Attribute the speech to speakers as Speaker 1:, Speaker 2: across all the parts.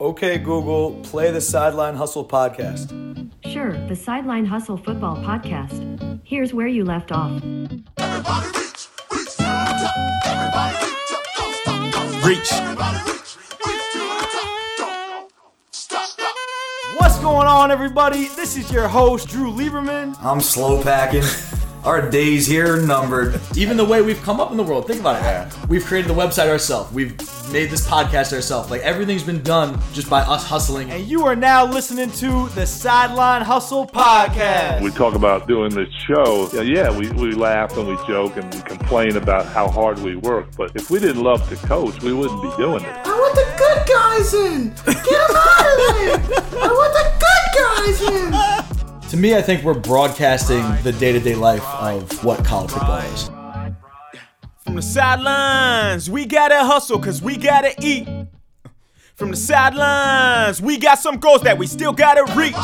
Speaker 1: Okay, Google, play the Sideline Hustle podcast.
Speaker 2: Sure, the Sideline Hustle Football Podcast. Here's where you left off.
Speaker 3: Everybody reach, reach to the top. Everybody reach up, don't stop, don't stop.
Speaker 1: Reach.
Speaker 3: Everybody reach, reach to the top. Don't stop, stop.
Speaker 1: What's going on, everybody? This is your host, Drew Lieberman.
Speaker 4: I'm slow packing. Our days here are numbered.
Speaker 5: even the way we've come up in the world. Think about it. We've created the website ourselves. We've made this podcast ourselves. Like everything's been done just by us hustling.
Speaker 1: And you are now listening to the Sideline Hustle podcast.
Speaker 6: we talk about doing this show, yeah, yeah, we, we laugh and we joke and we complain about how hard we work. But if we didn't love to coach, we wouldn't be doing it.
Speaker 7: I want the good guys in. Get them out of there.
Speaker 5: To me, I think we're broadcasting the day-to-day life of what college football is.
Speaker 8: From the sidelines, we gotta hustle cause we gotta eat. From the sidelines, we got some goals that we still gotta reach.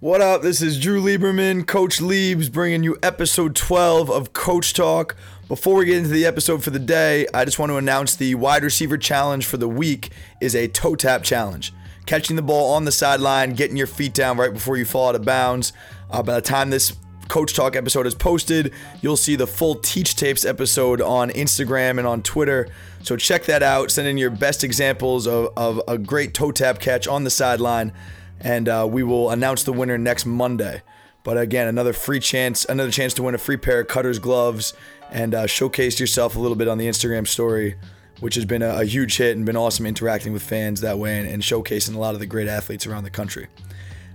Speaker 1: What up? This is Drew Lieberman, Coach Liebs, bringing you episode 12 of Coach Talk. Before we get into the episode for the day, I just want to announce the wide receiver challenge for the week is a toe tap challenge. Catching the ball on the sideline, getting your feet down right before you fall out of bounds. Uh, by the time this Coach Talk episode is posted, you'll see the full Teach Tapes episode on Instagram and on Twitter. So check that out. Send in your best examples of, of a great toe tap catch on the sideline, and uh, we will announce the winner next Monday. But again, another free chance, another chance to win a free pair of Cutters gloves and uh, showcase yourself a little bit on the Instagram story, which has been a, a huge hit and been awesome interacting with fans that way and, and showcasing a lot of the great athletes around the country.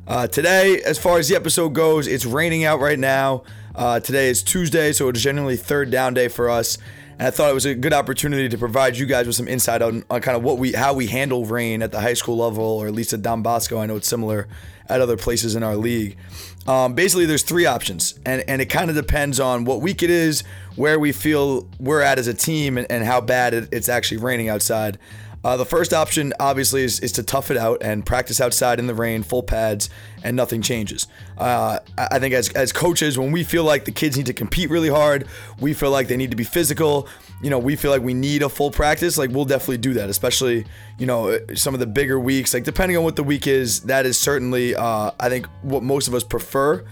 Speaker 1: Uh, today, as far as the episode goes, it's raining out right now. Uh, today is Tuesday, so it's generally third down day for us. And I thought it was a good opportunity to provide you guys with some insight on, on kind of what we how we handle rain at the high school level, or at least at Don Bosco. I know it's similar at other places in our league. Um, basically, there's three options, and, and it kind of depends on what week it is, where we feel we're at as a team, and, and how bad it, it's actually raining outside. Uh, the first option, obviously, is, is to tough it out and practice outside in the rain, full pads, and nothing changes. Uh, I think as, as coaches, when we feel like the kids need to compete really hard, we feel like they need to be physical, you know, we feel like we need a full practice, like we'll definitely do that, especially, you know, some of the bigger weeks. Like, depending on what the week is, that is certainly, uh, I think, what most of us prefer.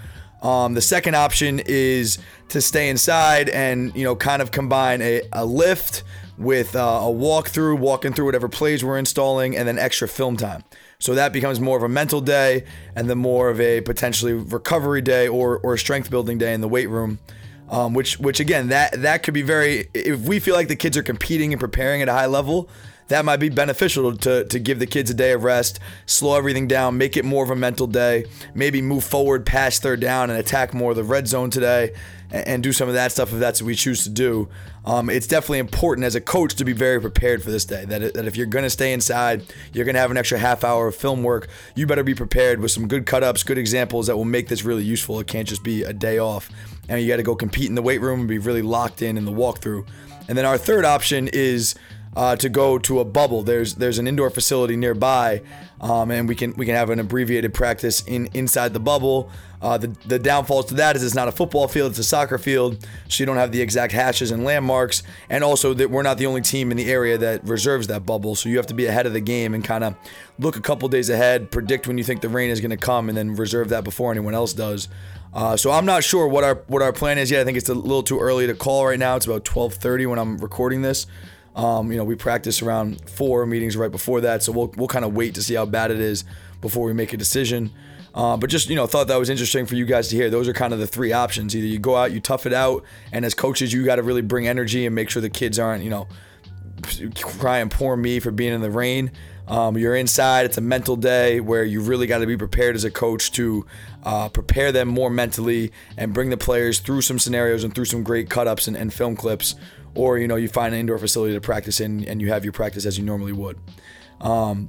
Speaker 1: Um, the second option is to stay inside and you know kind of combine a, a lift with uh, a walkthrough, walking through whatever plays we're installing, and then extra film time. So that becomes more of a mental day, and then more of a potentially recovery day or or a strength building day in the weight room. Um, which which again that that could be very if we feel like the kids are competing and preparing at a high level that might be beneficial to, to give the kids a day of rest, slow everything down, make it more of a mental day, maybe move forward past third down and attack more of the red zone today and, do some of that stuff if that's what we choose to do. Um, it's definitely important as a coach to be very prepared for this day. That, that if you're going to stay inside, you're going to have an extra half hour of film work, you better be prepared with some good cut ups, good examples that will make this really useful. It can't just be a day off. And you got to go compete in the weight room and be really locked in in the walkthrough. And then our third option is uh, to go to a bubble. There's there's an indoor facility nearby, um, and we can we can have an abbreviated practice in inside the bubble. Uh, the the downfalls to that is it's not a football field; it's a soccer field, so you don't have the exact hashes and landmarks. And also that we're not the only team in the area that reserves that bubble, so you have to be ahead of the game and kind of look a couple days ahead, predict when you think the rain is going to come, and then reserve that before anyone else does. Uh, so I'm not sure what our what our plan is yet. I think it's a little too early to call right now. It's about 12:30 when I'm recording this. Um, you know, we practice around four meetings right before that, so we'll we'll kind of wait to see how bad it is before we make a decision. Uh, but just you know, thought that was interesting for you guys to hear. Those are kind of the three options. Either you go out, you tough it out, and as coaches, you got to really bring energy and make sure the kids aren't you know crying poor me for being in the rain. Um, you're inside. It's a mental day where you really got to be prepared as a coach to uh, prepare them more mentally and bring the players through some scenarios and through some great cut ups and, and film clips. Or you know you find an indoor facility to practice in and you have your practice as you normally would. Um,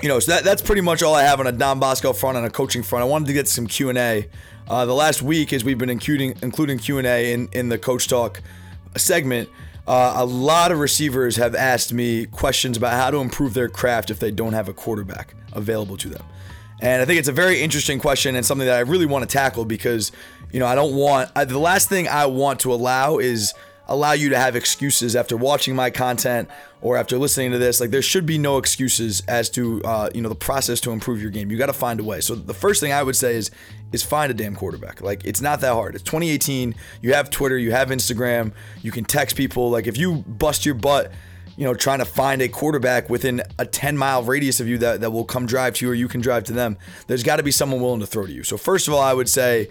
Speaker 1: you know, so that, that's pretty much all I have on a Don Bosco front and a coaching front. I wanted to get some Q and A. Uh, the last week, as we've been including including Q and A in in the Coach Talk segment, uh, a lot of receivers have asked me questions about how to improve their craft if they don't have a quarterback available to them. And I think it's a very interesting question and something that I really want to tackle because, you know, I don't want I, the last thing I want to allow is allow you to have excuses after watching my content or after listening to this. Like there should be no excuses as to uh, you know the process to improve your game. You got to find a way. So the first thing I would say is is find a damn quarterback. Like it's not that hard. It's 2018. You have Twitter. You have Instagram. You can text people. Like if you bust your butt. You know, trying to find a quarterback within a 10 mile radius of you that, that will come drive to you or you can drive to them, there's got to be someone willing to throw to you. So, first of all, I would say,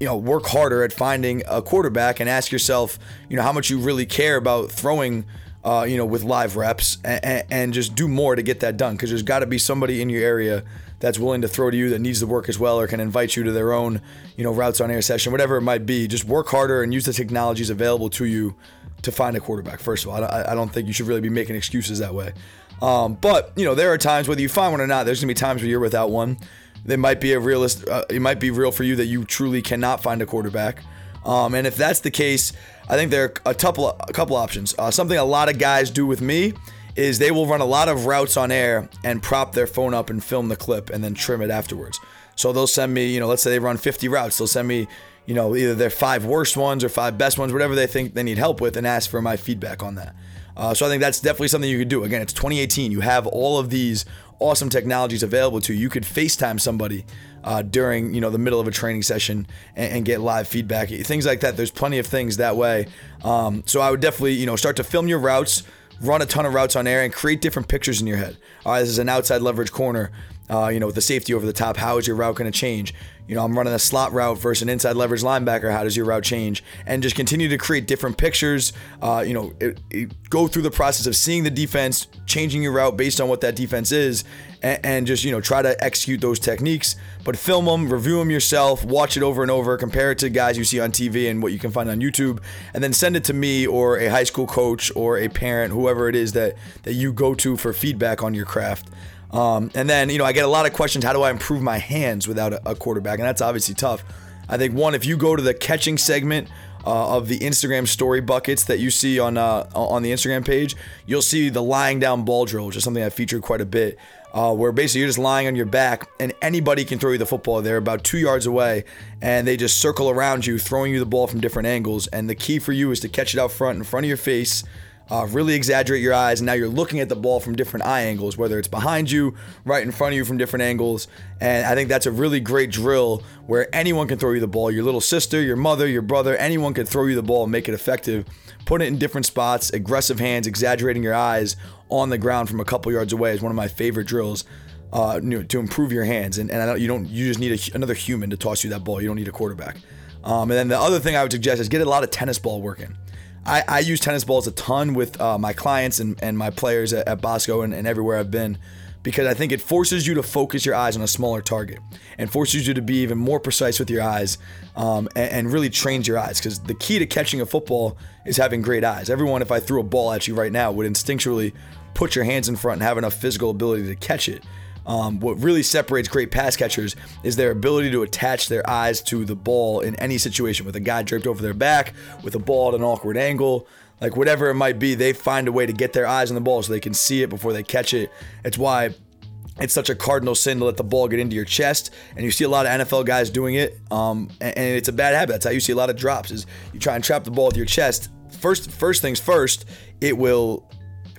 Speaker 1: you know, work harder at finding a quarterback and ask yourself, you know, how much you really care about throwing, uh, you know, with live reps and, and just do more to get that done. Because there's got to be somebody in your area that's willing to throw to you that needs to work as well or can invite you to their own, you know, routes on air session, whatever it might be. Just work harder and use the technologies available to you to find a quarterback. First of all, I, I don't think you should really be making excuses that way. Um, but you know, there are times whether you find one or not. There's gonna be times where you're without one there might be a realist. Uh, it might be real for you that you truly cannot find a quarterback. Um, and if that's the case, I think there are a couple a couple options. Uh, something a lot of guys do with me is they will run a lot of routes on air and prop their phone up and film the clip and then trim it afterwards. So they'll send me, you know, let's say they run 50 routes. They'll send me, you know, either their five worst ones or five best ones, whatever they think they need help with, and ask for my feedback on that. Uh, so I think that's definitely something you could do. Again, it's 2018. You have all of these awesome technologies available to you. You could FaceTime somebody uh, during you know the middle of a training session and, and, get live feedback, things like that. There's plenty of things that way. Um, so I would definitely you know start to film your routes, run a ton of routes on air, and create different pictures in your head. All right, this is an outside leverage corner. Uh, you know, with the safety over the top, how is your route going to change? You know, I'm running a slot route versus an inside leverage linebacker. How does your route change? And just continue to create different pictures. Uh, you know, it, it, go through the process of seeing the defense, changing your route based on what that defense is, and, and just you know try to execute those techniques. But film them, review them yourself, watch it over and over, compare it to guys you see on TV and what you can find on YouTube, and then send it to me or a high school coach or a parent, whoever it is that that you go to for feedback on your craft. Um, and then, you know, I get a lot of questions how do I improve my hands without a, a quarterback? And that's obviously tough. I think, one, if you go to the catching segment, uh, of the Instagram story buckets that you see on uh, on the Instagram page, you'll see the lying down ball drill, which is something I featured quite a bit. Uh, where basically you're just lying on your back and anybody can throw you the football. They're about two yards away and they just circle around you, throwing you the ball from different angles. And the key for you is to catch it out front in front of your face uh, really exaggerate your eyes, and now you're looking at the ball from different eye angles, whether it's behind you, right in front of you from different angles. And I think that's a really great drill where anyone can throw you the ball. Your little sister, your mother, your brother, anyone can throw you the ball and make it effective. Put it in different spots, aggressive hands, exaggerating your eyes on the ground from a couple yards away is one of my favorite drills. Uh, to improve your hands, and, and know you don't. You just need a, another human to toss you that ball. You don't need a quarterback. Um, and then the other thing I would suggest is get a lot of tennis ball working. I, I use tennis balls a ton with uh, my clients and, and my players at, at Bosco and, and everywhere I've been because I think it forces you to focus your eyes on a smaller target and forces you to be even more precise with your eyes um, and, and, really trains your eyes. Because the key to catching a football is having great eyes. Everyone, if I threw a ball at you right now, would instinctually put your hands in front and have enough physical ability to catch it. Um, what really separates great pass catchers is their ability to attach their eyes to the ball in any situation, with a guy draped over their back, with a ball at an awkward angle, like whatever it might be. They find a way to get their eyes on the ball so they can see it before they catch it. It's why it's such a cardinal sin to let the ball get into your chest, and you see a lot of NFL guys doing it, um, and, and it's a bad habit. That's how you see a lot of drops. Is you try and trap the ball with your chest. First, first things first, it will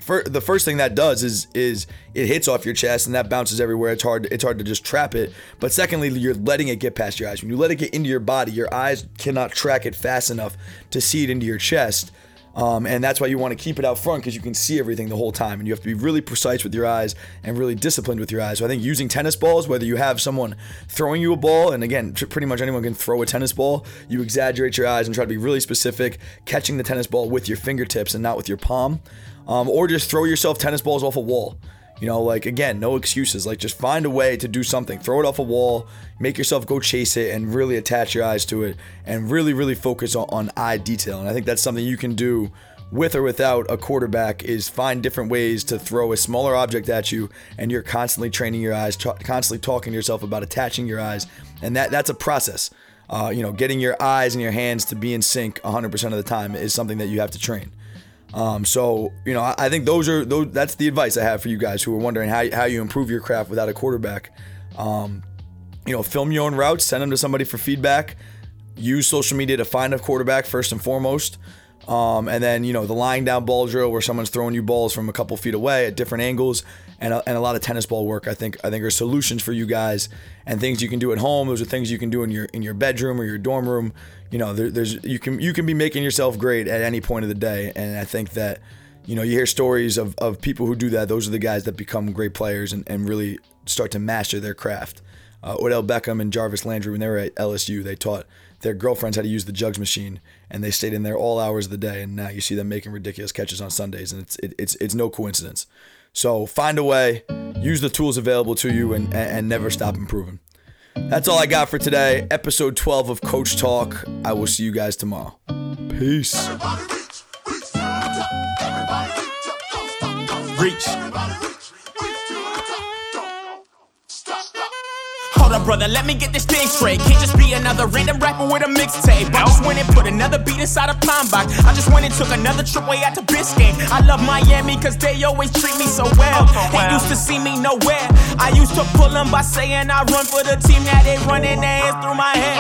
Speaker 1: for, the first thing that does is is it hits off your chest and that bounces everywhere. It's hard it's hard to just trap it. But secondly, you're letting it get past your eyes. When you let it get into your body, your eyes cannot track it fast enough to see it into your chest. Um, and that's why you want to keep it out front because you can see everything the whole time. And you have to be really precise with your eyes and really disciplined with your eyes. So I think using tennis balls, whether you have someone throwing you a ball, and again, pretty much anyone can throw a tennis ball, you exaggerate your eyes and try to be really specific, catching the tennis ball with your fingertips and not with your palm um, or just throw yourself tennis balls off a wall. You know, like again, no excuses. Like just find a way to do something. Throw it off a wall, make yourself go chase it, and really attach your eyes to it, and really, really focus on, on eye detail. And I think that's something you can do with or without a quarterback is find different ways to throw a smaller object at you and you're constantly training your eyes constantly talking to yourself about attaching your eyes and that that's a process uh, you know getting your eyes and your hands to be in sync 100% of the time is something that you have to train um, so you know, I, I, think those are those. That's the advice I have for you guys who are wondering how how you improve your craft without a quarterback. Um, you know, film your own routes, send them to somebody for feedback. Use social media to find a quarterback first and foremost. Um, and then, you know, the lying down ball drill where someone's throwing you balls from a couple feet away at different angles and a, and a lot of tennis ball work. I think I think are solutions for you guys and things you can do at home. Those are things you can do in your in your bedroom or your dorm room. You know, there, there's you can you can be making yourself great at any point of the day. And I think that, you know, you hear stories of, of people who do that. Those are the guys that become great players and, and really start to master their craft. Uh, Odell Beckham and Jarvis Landry, when they were at LSU, they taught their girlfriends how to use the jugs machine, and they stayed in there all hours of the day. And now you see them making ridiculous catches on Sundays, and it's it, it's it's no coincidence. So find a way, use the tools available to you, and and, and never stop improving. That's all I got for today. Episode 12 of Coach Talk. I will see you guys tomorrow. Peace.
Speaker 3: Everybody reach, reach to
Speaker 8: Brother, let me get this thing straight. Can't just be another random rapper with a mixtape. I just went and put another beat inside a pine box. I just went and took another trip way out to Biscayne. I love Miami cause they always treat me so well. Oh, they used to see me nowhere. I used to pull them by saying I run for the team. Now they running their hands through my head.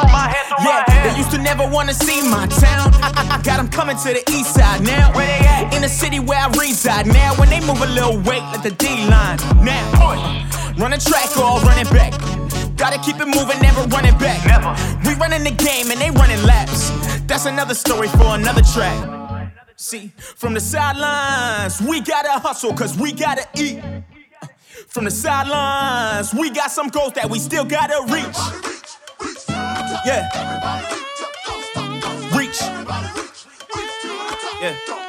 Speaker 8: Yeah, they used to never wanna see my town. I, I, I got them coming to the east side now. Where they at? In the city where I reside now. When they move a little weight, let the D line now. Run a track or run it back. Gotta keep it moving, never running back. Never. We running the game and they running laps. That's another story for another track. See, from the sidelines, we gotta hustle cause we gotta eat. From the sidelines, we got some goals that we still gotta reach.
Speaker 3: Reach, reach to the top.
Speaker 8: Yeah,
Speaker 3: reach up, don't stop, don't stop.
Speaker 8: reach.
Speaker 3: Everybody reach, reach to the top.
Speaker 8: Yeah.